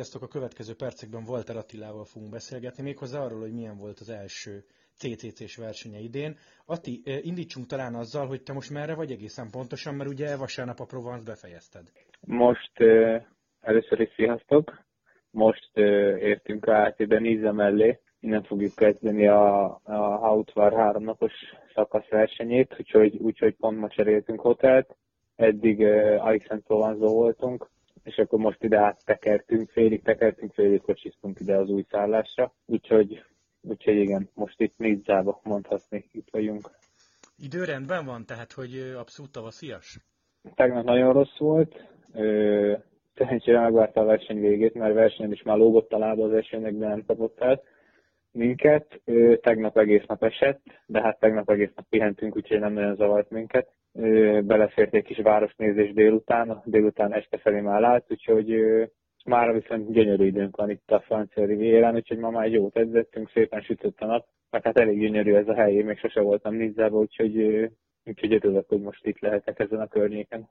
Sziasztok! A következő percekben Walter Attilával fogunk beszélgetni, méghozzá arról, hogy milyen volt az első CCC-s versenye idén. Ati, indítsunk talán azzal, hogy te most merre vagy egészen pontosan, mert ugye vasárnap a Provence befejezted. Most uh, először is sziasztok! Most uh, értünk át ide Niza mellé, innen fogjuk kezdeni a, a Hautvar háromnapos szakasz versenyét, úgyhogy, úgyhogy pont ma cseréltünk hotelt. Eddig uh, Aix-en-Provence voltunk, és akkor most ide áttekertünk, félig tekertünk, félig kocsiztunk ide az új szállásra, úgyhogy, úgyhogy igen, most itt Nidzába mondhatni, itt vagyunk. Időrendben van, tehát hogy abszolút tavaszias? Tegnap nagyon rossz volt, szerencsére megvárta a verseny végét, mert versenyen is már lógott a lába az esőnek, de nem kapott el minket. Tegnap egész nap esett, de hát tegnap egész nap pihentünk, úgyhogy nem nagyon zavart minket belefért egy kis városnézés délután, délután este felé már állt, úgyhogy már viszont gyönyörű időnk van itt a francia rivérán, úgyhogy ma már jót edzettünk, szépen sütött a nap, mert hát elég gyönyörű ez a hely, én még sose voltam Nizzába, úgyhogy, úgyhogy örülök, hogy most itt lehetek ezen a környéken.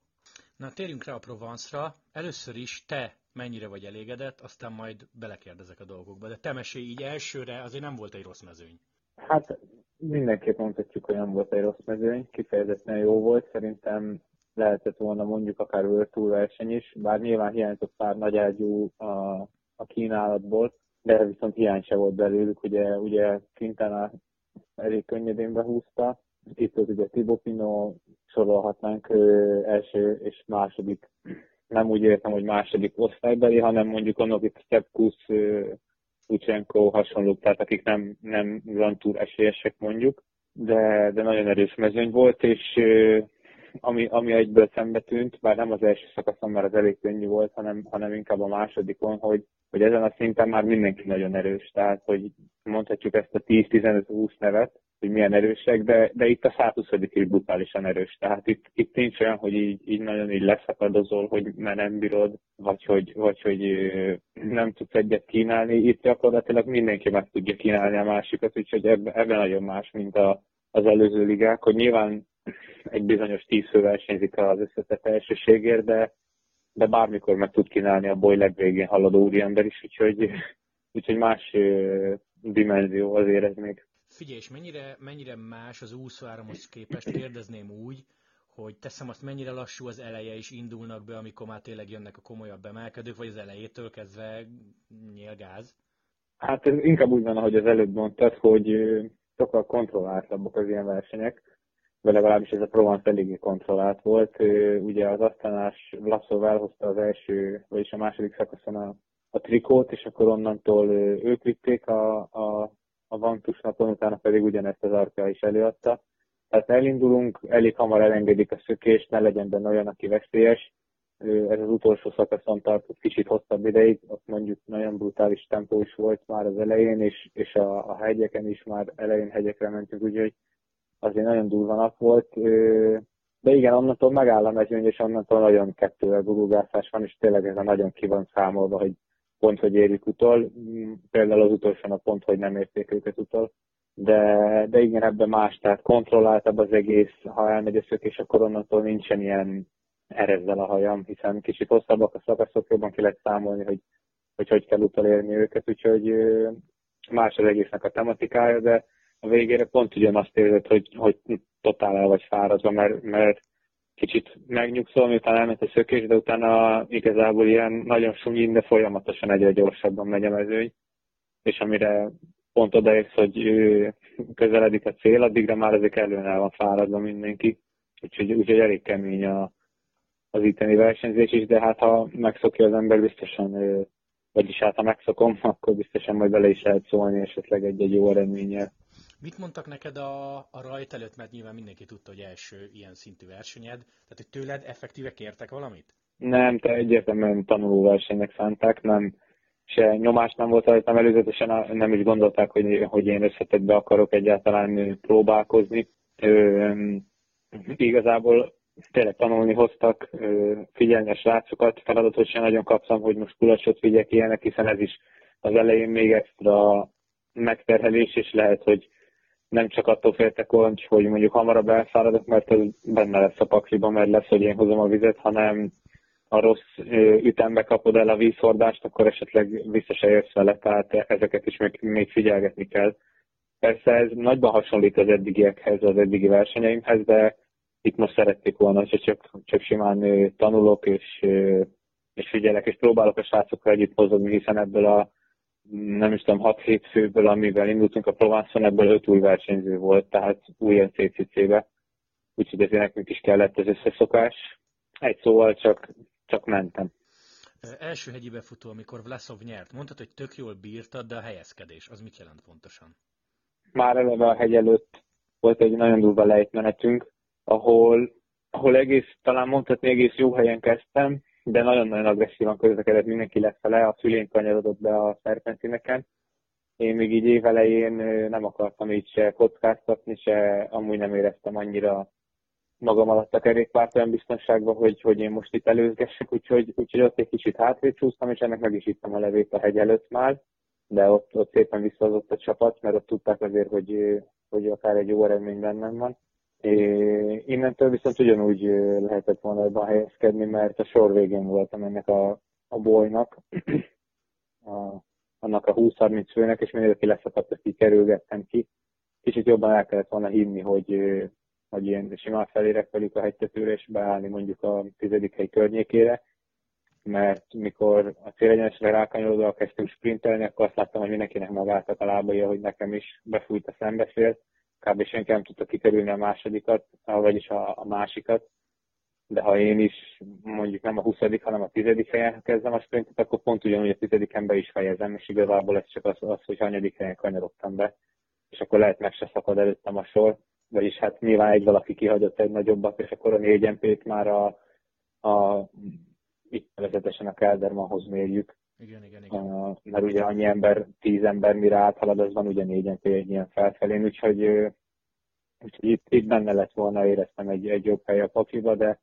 Na térjünk rá a Provence-ra. Először is te mennyire vagy elégedett, aztán majd belekérdezek a dolgokba. De te mesélj így elsőre, azért nem volt egy rossz mezőny. Hát mindenképp mondhatjuk, nem volt egy rossz mezőny, kifejezetten jó volt, szerintem lehetett volna mondjuk akár World Tour verseny is, bár nyilván hiányzott pár nagy ágyú a, a kínálatból, de viszont hiány se volt belőlük, ugye, ugye Quintana elég könnyedén behúzta, itt volt ugye Thibaut Pinot, sorolhatnánk ö, első és második, nem úgy értem, hogy második osztálybeli, hanem mondjuk annak itt Stepkus Kucsenko hasonlók, tehát akik nem, nem Grand Tour esélyesek mondjuk, de, de nagyon erős mezőny volt, és ami, ami egyből szembe tűnt, bár nem az első szakaszon, mert az elég könnyű volt, hanem, hanem inkább a másodikon, hogy, hogy ezen a szinten már mindenki nagyon erős, tehát hogy mondhatjuk ezt a 10-15-20 nevet, hogy milyen erősek, de, de itt a 120 is brutálisan erős. Tehát itt, itt nincs olyan, hogy így, így nagyon így leszakadozol, hogy már nem bírod, vagy hogy, vagy hogy nem tudsz egyet kínálni. Itt gyakorlatilag mindenki meg tudja kínálni a másikat, úgyhogy ebben, ebben nagyon más, mint a, az előző ligák, hogy nyilván egy bizonyos tíz versenyzik az összetett elsőségért, de, de bármikor meg tud kínálni a boly legvégén haladó úriember is, úgyhogy, úgyhogy más dimenzió azért ez még. Figyelj, és mennyire, mennyire más az úszóáramhoz képest, kérdezném úgy, hogy teszem azt, mennyire lassú az eleje is indulnak be, amikor már tényleg jönnek a komolyabb emelkedők, vagy az elejétől kezdve nyílgáz? Hát ez inkább úgy van, ahogy az előbb mondtad, hogy sokkal kontrolláltabbak az ilyen versenyek, vagy legalábbis ez a Provence eléggé kontrollált volt. Ugye az asztanás Vlaszov elhozta az első, vagyis a második szakaszon a, a trikót, és akkor onnantól ők vitték a, a a Vantus napon, utána pedig ugyanezt az arca is előadta. Tehát elindulunk, elég hamar elengedik a szökést, ne legyen benne olyan, aki veszélyes. Ez az utolsó szakaszon tartott kicsit hosszabb ideig, ott mondjuk nagyon brutális tempó is volt már az elején, és, és a, a hegyeken is már elején hegyekre mentünk, úgyhogy azért nagyon durva nap volt. De igen, onnantól megáll a mezőny, és onnantól nagyon kettővel gurugászás van, és tényleg ez a nagyon ki van számolva, hogy pont, hogy érjük utol, például az utolsó a pont, hogy nem érték őket utol, de, de igen, ebben más, tehát kontrolláltabb az egész, ha elmegy a szökés, akkor onnantól nincsen ilyen erezzel a hajam, hiszen kicsit hosszabbak a szakaszok, jobban ki lehet számolni, hogy hogy, hogy kell utolérni őket, úgyhogy más az egésznek a tematikája, de a végére pont ugyanazt érzed, hogy, hogy totál el vagy fáradva, mert, mert kicsit megnyugszol, miután elment a szökés, de utána igazából ilyen nagyon sunyin, de folyamatosan egyre gyorsabban megy a mezőny, és amire pont odaérsz, hogy közeledik a cél, addigra már ezek előn el van fáradva mindenki. Úgyhogy, úgyhogy elég kemény a, az itteni versenyzés is, de hát ha megszokja az ember biztosan, vagyis hát ha megszokom, akkor biztosan majd bele is lehet szólni esetleg egy-egy jó eredménnyel. Mit mondtak neked a, a rajt előtt, mert nyilván mindenki tudta, hogy első ilyen szintű versenyed, tehát hogy tőled effektíve kértek valamit? Nem, te egyértelműen tanulóversenynek szánták, nem, se nyomás nem volt rajtam előzetesen, nem is gondolták, hogy, hogy én összetetbe akarok egyáltalán próbálkozni. Ö, igazából tényleg tanulni hoztak, figyelni a srácokat, feladatot sem nagyon kaptam, hogy most kulacsot vigyek ilyenek, hiszen ez is az elején még extra megterhelés, és lehet, hogy nem csak attól féltek Orancs, hogy mondjuk hamarabb elfáradok, mert ez benne lesz a pakliban, mert lesz, hogy én hozom a vizet, hanem, a rossz ütembe kapod el a vízhordást, akkor esetleg vissza se jössz vele, tehát ezeket is még, még figyelgetni kell. Persze ez nagyban hasonlít az eddigiekhez, az eddigi versenyeimhez, de itt most szerették volna, hogy csak, csak simán tanulok, és, és figyelek, és próbálok a srácokkal együtt mozogni, hiszen ebből a nem is tudom, 6-7 főből, amivel indultunk a Provence-on, ebből 5 új versenyző volt, tehát új CCC-be. Úgyhogy ezért nekünk is kellett az összeszokás. Egy szóval csak, csak mentem. Első hegyi befutó, amikor Vlasov nyert, mondtad, hogy tök jól bírtad, de a helyezkedés, az mit jelent pontosan? Már eleve a hegy előtt volt egy nagyon durva lejtmenetünk, ahol, ahol egész, talán mondhatni egész jó helyen kezdtem, de nagyon-nagyon agresszívan közlekedett mindenki lefele, a szülén kanyarodott be a szerpentineken. Én még így évelején nem akartam így se kockáztatni, se amúgy nem éreztem annyira magam alatt a kerékpárt olyan biztonságban, hogy, hogy én most itt előzgessek, úgyhogy, úgyhogy ott egy kicsit hátrébb csúsztam, és ennek meg is ittem a levét a hegy előtt már, de ott, ott szépen visszahozott a csapat, mert ott tudták azért, hogy, hogy akár egy jó eredmény bennem van. É, innentől viszont ugyanúgy lehetett volna ebben helyezkedni, mert a sor végén voltam ennek a, a bolynak, a, annak a 20-30 főnek, és mindenki leszakadt, ezt így kerülgettem ki. Kicsit jobban el kellett volna hinni, hogy, hogy ilyen simán felérek velük a hegytetőre, és beállni mondjuk a tizedik hely környékére, mert mikor a célegyenesre rákanyarodva kezdtünk sprintelni, akkor azt láttam, hogy mindenkinek megálltak a lábai, hogy nekem is befújt a szembeszél, kb. senki nem tudta kikerülni a másodikat, vagyis a, a másikat, de ha én is mondjuk nem a 20 hanem a 10 helyen kezdem a sprintet, akkor pont ugyanúgy a 10 be is fejezem, és igazából ez csak az, az hogy hanyadik helyen kanyarodtam be, és akkor lehet meg se szakad előttem a sor, vagyis hát nyilván egy valaki kihagyott egy nagyobbat, és akkor a négyenpét már a, a itt nevezetesen a Keldermanhoz mérjük. Igen, igen, igen. Uh, mert ugye annyi ember, tíz ember mire áthalad, az van ugye négyen egy ilyen felfelén, úgyhogy, úgyhogy itt, itt, benne lett volna, éreztem egy, egy jobb hely a pakliba, de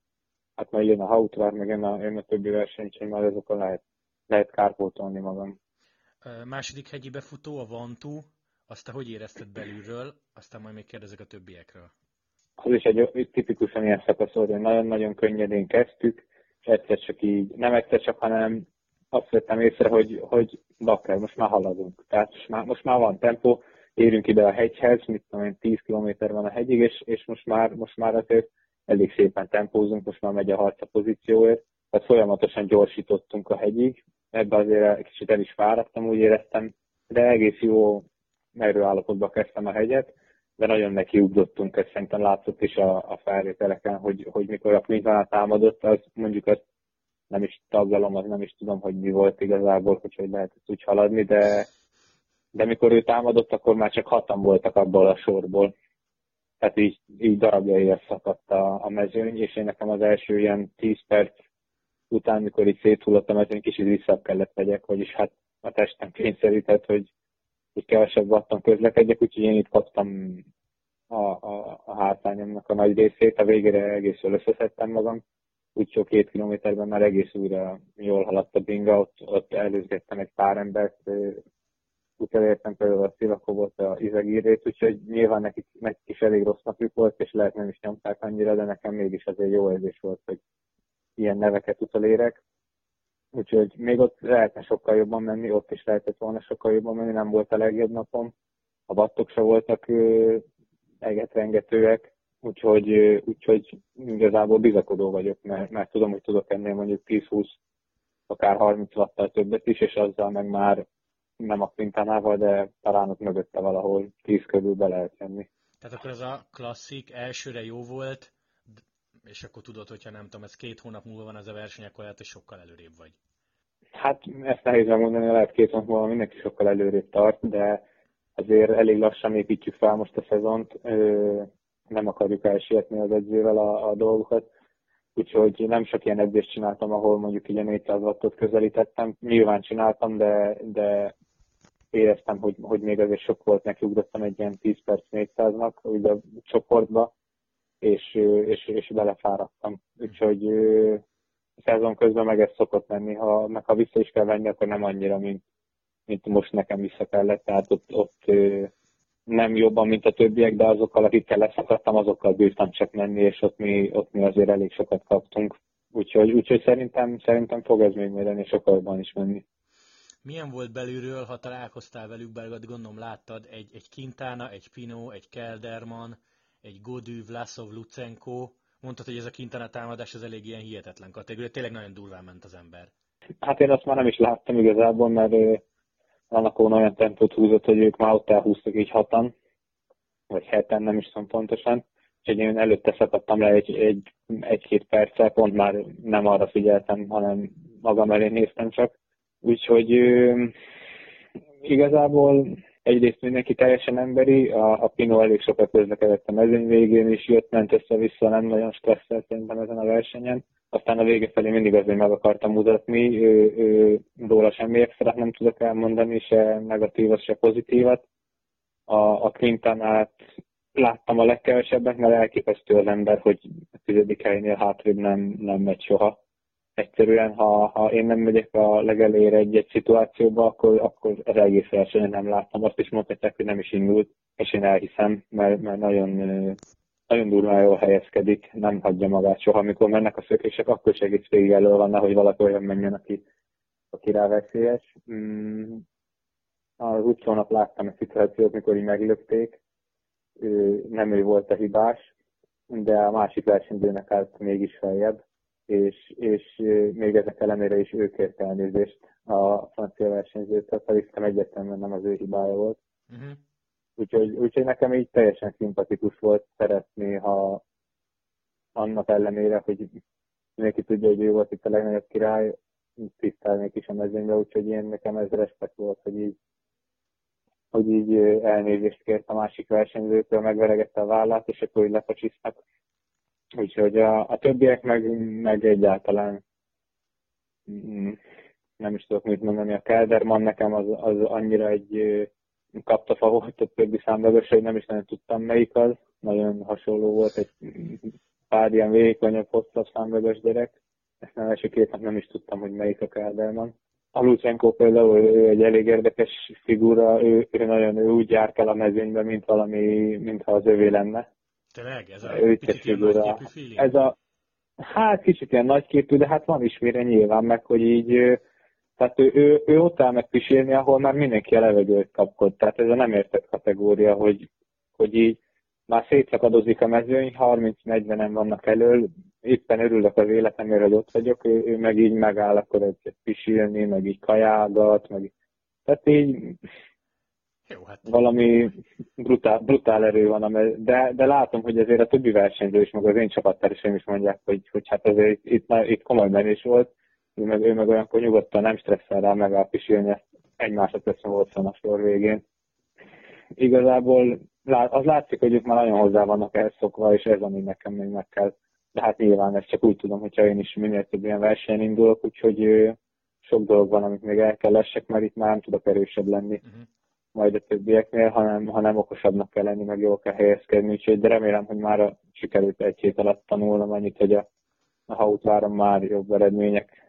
hát majd jön a Hautvár, meg jön a, jön a többi verseny, úgyhogy majd azokon lehet, lehet kárpótolni magam. Második hegyi befutó, a Vantú, azt te hogy érezted belülről, aztán majd még kérdezek a többiekről. Az is egy tipikusan ilyen szakasz volt, hogy nagyon-nagyon könnyedén kezdtük, és egyszer csak így, nem egyszer csak, hanem azt vettem észre, hogy, hogy bakker, most már haladunk. Tehát most már, most már van tempó, érünk ide a hegyhez, mit tudom én, 10 km van a hegyig, és, és most, már, most már azért elég szépen tempózunk, most már megy a harc a pozícióért. Tehát folyamatosan gyorsítottunk a hegyig, ebbe azért egy kicsit el is fáradtam, úgy éreztem, de egész jó merőállapotba kezdtem a hegyet, de nagyon nekiugrottunk, ezt szerintem látszott is a, a felvételeken, hogy, hogy mikor a Quintana támadott, az mondjuk azt nem is taggalom, az nem is tudom, hogy mi volt igazából, hogy hogy lehetett úgy haladni, de, de mikor ő támadott, akkor már csak hatan voltak abból a sorból. Tehát így, így darabjaiért szakadt a, a mezőny, és én nekem az első ilyen 10 perc után, mikor így széthullott a mezőny, kicsit vissza kellett vegyek, vagyis hát a testem kényszerített, hogy, hogy kevesebb vattan közlekedjek, úgyhogy én itt kaptam a, a, a hátrányomnak a nagy részét, a végére egész összeszedtem magam, úgyhogy két kilométerben már egész újra jól haladt a binga, ott, ott előzgettem egy pár embert, utolértem például a Szilakobot, a Izegírét, úgyhogy nyilván nekik, nekik is elég rossz napjuk volt, és lehet nem is nyomták annyira, de nekem mégis azért jó érzés volt, hogy ilyen neveket utolérek. Úgyhogy még ott lehetne sokkal jobban menni, ott is lehetett volna sokkal jobban menni, nem volt a legjobb napom. A battok se voltak egetrengetőek, úgyhogy, úgyhogy igazából bizakodó vagyok, mert, mert tudom, hogy tudok ennél mondjuk 10-20, akár 30 watttal többet is, és azzal meg már nem a quintánával, de talán ott mögötte valahol 10 körül be lehet jönni. Tehát akkor ez a klasszik elsőre jó volt, és akkor tudod, hogyha nem tudom, ez két hónap múlva van ez a verseny, akkor lehet, hogy sokkal előrébb vagy. Hát ezt nehéz megmondani, lehet két hónap múlva mindenki sokkal előrébb tart, de azért elég lassan építjük fel most a szezont nem akarjuk elsietni az edzővel a, a dolgokat. Úgyhogy nem sok ilyen edzést csináltam, ahol mondjuk így a 400 wattot közelítettem. Nyilván csináltam, de, de éreztem, hogy, hogy még azért sok volt, neki ugrottam egy ilyen 10 perc 400-nak ugye a csoportba, és, és, és belefáradtam. Úgyhogy szezon közben meg ez szokott menni, ha, meg ha vissza is kell venni, akkor nem annyira, mint, mint most nekem vissza kellett, tehát ott, ott nem jobban, mint a többiek, de azokkal, akikkel leszakadtam, azokkal bírtam csak menni, és ott mi, ott mi azért elég sokat kaptunk. Úgyhogy, úgyhogy szerintem, szerintem fog ez még majd ennél sokkal jobban is menni. Milyen volt belülről, ha találkoztál velük, belőled gondolom láttad egy, egy Quintana, egy Pino, egy Kelderman, egy Godű, Vlasov, Lucenko. Mondtad, hogy ez a Quintana támadás az elég ilyen hihetetlen kategória, tényleg nagyon durván ment az ember. Hát én azt már nem is láttam igazából, mert annak olyan tempót húzott, hogy ők már ott elhúztak így hatan, vagy heten, nem is tudom pontosan. Úgyhogy én előtte szakadtam le egy, egy, egy-két perccel, pont már nem arra figyeltem, hanem magam elé néztem csak. Úgyhogy igazából egyrészt mindenki teljesen emberi, a, a Pino elég sokat közlekedett a mezőny végén is, jött, ment össze-vissza, nem nagyon stresszelt szerintem ezen a versenyen. Aztán a vége felé mindig azért meg akartam mutatni, ő, ő, róla semmi extra nem tudok elmondani, se negatívat, se pozitívat. A, a Quintanát láttam a legkevesebbet, mert elképesztő az ember, hogy a tizedik helynél hátrébb nem, nem megy soha egyszerűen, ha, ha én nem megyek a legelőre egy-egy szituációba, akkor, akkor az egész versenyen nem láttam. Azt is mondhatják, hogy nem is indult, és én elhiszem, mert, mert nagyon, nagyon durván jól helyezkedik, nem hagyja magát soha. Amikor mennek a szökések, akkor végig elő van, hogy valaki olyan menjen, aki, aki rá veszélyes. Mm, az utcónap láttam a szituációt, mikor így meglökték, nem ő volt a hibás, de a másik versenyzőnek állt mégis feljebb és, és még ezek ellenére is ő kért elnézést a francia versenyzőtől, pedig szerintem egyértelműen nem az ő hibája volt. Uh-huh. Úgyhogy, úgyhogy nekem így teljesen szimpatikus volt szeretni, ha annak ellenére, hogy mindenki tudja, hogy ő volt itt a legnagyobb király, tisztelnék is a mezőnybe, úgyhogy én nekem ez respekt volt, hogy így, hogy így elnézést kért a másik versenyzőtől, megveregette a vállát, és akkor így lepacsisztak Úgyhogy a, a többiek meg, meg egyáltalán mm, nem is tudok mit mondani. A Kelderman nekem az, az annyira egy kaptafa volt a többi számlagos, hogy nem is nagyon tudtam melyik az. Nagyon hasonló volt egy pár ilyen vékonyabb, hosszabb számlagos gyerek. Ezt nem első két nap nem is tudtam, hogy melyik a Kelderman. A Lucenko például ő egy elég érdekes figura, ő, ő nagyon ő úgy jár el a mezőnybe, mint valami, mintha az övé lenne Tényleg? Ez a kicsit ilyen nagyképű feeling? Ez a, hát kicsit ilyen nagyképű, de hát van is mire nyilván, meg hogy így, tehát ő, ő, ő ott áll meg pisélni, ahol már mindenki a levegőt kapkod. Tehát ez a nem értett kategória, hogy, hogy így már szétszakadozik a mezőny, 30-40-en vannak elől, éppen örülök az életemért, hogy ott vagyok, ő, ő meg így megáll, akkor egy pisilni, meg így kajágat, meg tehát így jó, hát... Valami brutál, brutál erő van, de, de látom, hogy azért a többi versenyző is, meg az én csapattársaim is mondják, hogy, hogy hát azért itt, itt, itt komoly menés volt, ő meg, ő meg olyankor nyugodtan nem stresszel rá meg a ezt egy másodpercen volt a sor végén. Igazából az látszik, hogy ők már nagyon hozzá vannak elszokva, és ez, ami nekem még meg kell. De hát nyilván ezt csak úgy tudom, hogyha én is minél több ilyen versenyen indulok, úgyhogy sok dolog van, amit még el kell lessek, mert itt már nem tudok erősebb lenni. Uh-huh majd a többieknél, hanem, hanem okosabbnak kell lenni, meg jól kell helyezkedni, úgyhogy de remélem, hogy már sikerült egy hét alatt tanulnom annyit, hogy a, a hautváron már jobb eredmények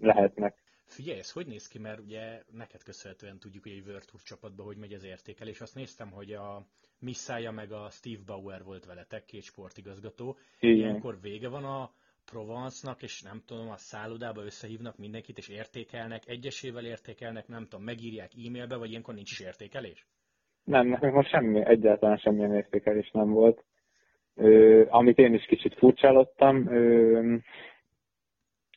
lehetnek. Figyelj, ez hogy néz ki, mert ugye neked köszönhetően tudjuk, hogy egy World Tour csapatban hogy megy az értékelés. Azt néztem, hogy a Missája meg a Steve Bauer volt veletek, két sportigazgató. Igen. Ilyenkor vége van a Provence-nak, és nem tudom, a szállodába összehívnak mindenkit, és értékelnek, egyesével értékelnek, nem tudom, megírják e-mailbe, vagy ilyenkor nincs is értékelés? Nem, nekünk most semmi, egyáltalán semmilyen értékelés nem volt. Ö, amit én is kicsit furcsálottam, ö,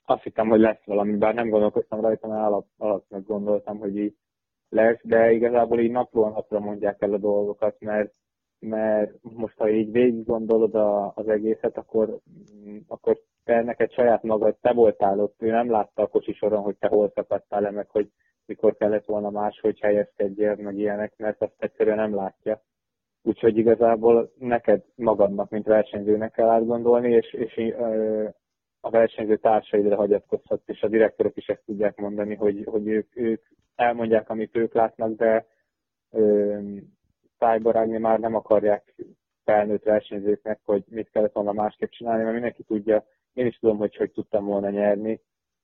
azt hittem, hogy lesz valami, bár nem gondolkoztam rajta, mert alap, alapnak gondoltam, hogy így lesz, de igazából így napról napra mondják el a dolgokat, mert mert most ha így végig gondolod a, az egészet, akkor, akkor te neked saját magad, te voltál ott, ő nem látta a kocsi soron, hogy te hol szakadtál le, meg hogy mikor kellett volna máshogy helyezkedjél, meg ilyenek, mert azt egyszerűen nem látja. Úgyhogy igazából neked magadnak, mint versenyzőnek kell átgondolni, és, és ö, a versenyző társaidra hagyatkozhatsz, és a direktorok is ezt tudják mondani, hogy, hogy ők, ők elmondják, amit ők látnak, de ö, tájbarágni már nem akarják felnőtt versenyzőknek, hogy mit kellett volna másképp csinálni, mert mindenki tudja, én is tudom, hogy hogy tudtam volna nyerni,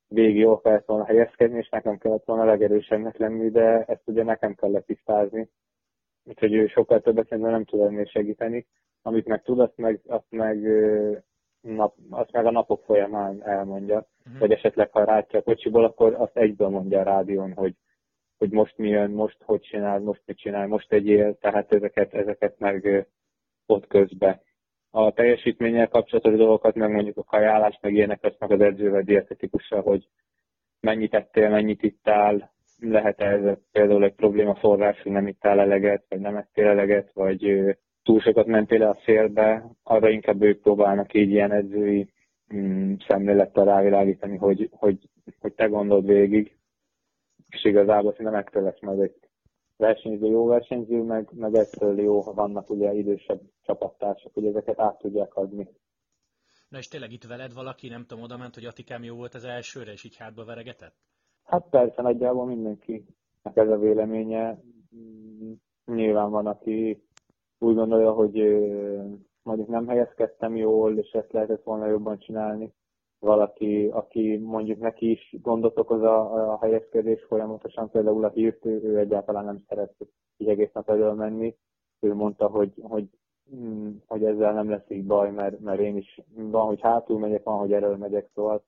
végig jól kellett volna helyezkedni, és nekem kellett volna legerősebbnek lenni, de ezt ugye nekem kellett tisztázni. Úgyhogy ő sokkal többet nem tud ennél segíteni. Amit meg tud, azt meg, azt meg nap, azt meg a napok folyamán elmondja, uh-huh. vagy esetleg ha rátja a kocsiból, akkor azt egyből mondja a rádión, hogy, hogy most mi jön, most hogy csinál, most mit csinál, most egyél, tehát ezeket, ezeket meg ott közbe. A teljesítménnyel kapcsolatos dolgokat, meg mondjuk a kajálás, meg ilyenek, azt meg az edzővel dietetikussal, hogy mennyit ettél, mennyit ittál, lehet-e ez például egy probléma forrás, hogy nem ittál eleget, vagy nem ettél eleget, vagy túl sokat mentél a szélbe, arra inkább ők próbálnak így ilyen edzői mm, szemlélettel rávilágítani, hogy, hogy, hogy te gondold végig, és igazából szerintem ettől lesz majd egy versenyző, jó versenyző, meg, meg ettől jó, ha vannak ugye idősebb csapattársak, hogy ezeket át tudják adni. Na és tényleg itt veled valaki, nem tudom, oda ment, hogy Atikám jó volt az elsőre, és így hátba veregetett? Hát persze, nagyjából mindenki ez a véleménye. Mm, nyilván van, aki úgy gondolja, hogy mondjuk nem helyezkedtem jól, és ezt lehetett volna jobban csinálni. Valaki, aki mondjuk neki is gondot okoz a, a helyezkedés folyamatosan, például a hírt, ő, ő egyáltalán nem szeret így egész nap elől menni. Ő mondta, hogy, hogy, mm, hogy ezzel nem lesz így baj, mert, mert én is van, hogy hátul megyek, van, hogy elől megyek, szóval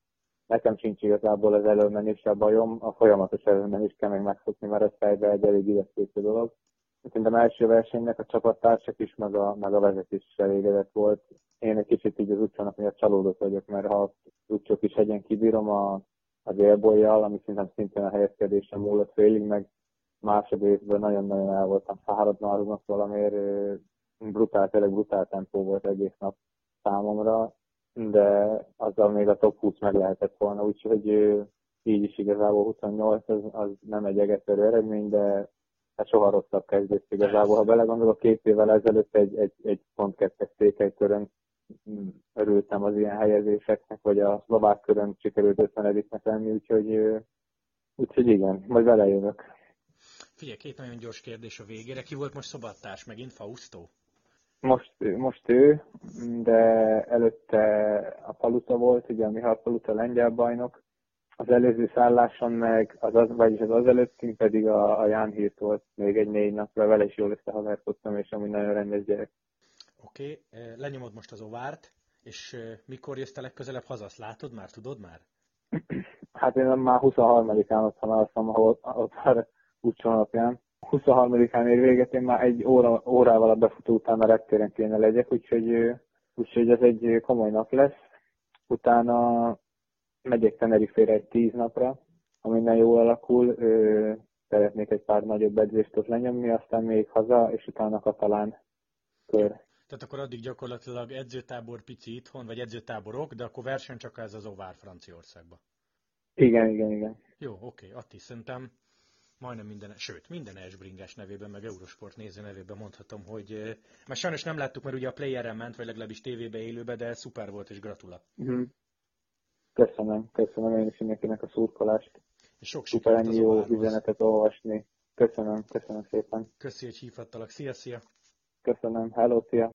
nekem sincs igazából az előmenés a bajom, a folyamatos előmenés kell meg megfogni, mert ez fejbe egy elég ijesztő dolog. Szerintem első versenynek a csapattársak is, meg a, meg a vezetés is elégedett volt. Én egy kicsit így az utcának miatt csalódott vagyok, mert ha az utcsok is hegyen kibírom a, az élbolyjal, ami szerintem szintén a helyezkedésem múlott félig, meg másodészben nagyon-nagyon el voltam fáradva aznak valamiért brutál, tényleg brutál tempó volt egész nap számomra, de azzal még a top 20 meg lehetett volna, úgyhogy így is igazából 28 az, az nem egy egetörő eredmény, de hát soha rosszabb kezdés igazából. Ha belegondolok, két évvel ezelőtt egy, egy, egy pont kettes székelykörön mm, örültem az ilyen helyezéseknek, vagy a szlovák körön sikerült 50 lenni, úgyhogy, úgyhogy igen, majd belejövök. Figyelj, két nagyon gyors kérdés a végére. Ki volt most szobattárs? Megint Fausto? Most, most ő, de előtte a Paluta volt, ugye a Mihály Paluta lengyel bajnok, az előző szálláson meg, az, az vagyis az az előttünk pedig a, a Ján Hírt volt még egy négy napra, vele is jól összehaverkodtam, és amúgy nagyon rendes gyerek. Oké, okay. Eh, lenyomod most az ovárt, és eh, mikor jössz te legközelebb haza, azt látod már, tudod már? Hát én már 23-án otthon alszom, ahol ott már úcsó napján. 23-án ér véget, én már egy óra, órával a befutó után a reptéren kéne legyek, úgyhogy, eh, úgyhogy ez egy komoly nap lesz. Utána megyek Tenerife-re egy tíz napra, ha minden jól alakul, ö, szeretnék egy pár nagyobb edzést ott lenyomni, aztán még haza, és utána katalán kör. Tehát akkor addig gyakorlatilag edzőtábor pici itthon, vagy edzőtáborok, de akkor verseny csak ez az Ovár Franciaországba. Igen, igen, igen. Jó, oké, Atti, szerintem majdnem minden, sőt, minden Esbringes nevében, meg Eurosport néző nevében mondhatom, hogy mert sajnos nem láttuk, mert ugye a playerre ment, vagy legalábbis tévébe élőbe, de szuper volt, és gratula. Uh-huh. Köszönöm, köszönöm én is mindenkinek a szurkolást. És sok sikert az jó üzenetet olvasni. Köszönöm, köszönöm szépen. Köszi, hogy hívhattalak. Szia, szia. Köszönöm. Hello, szia.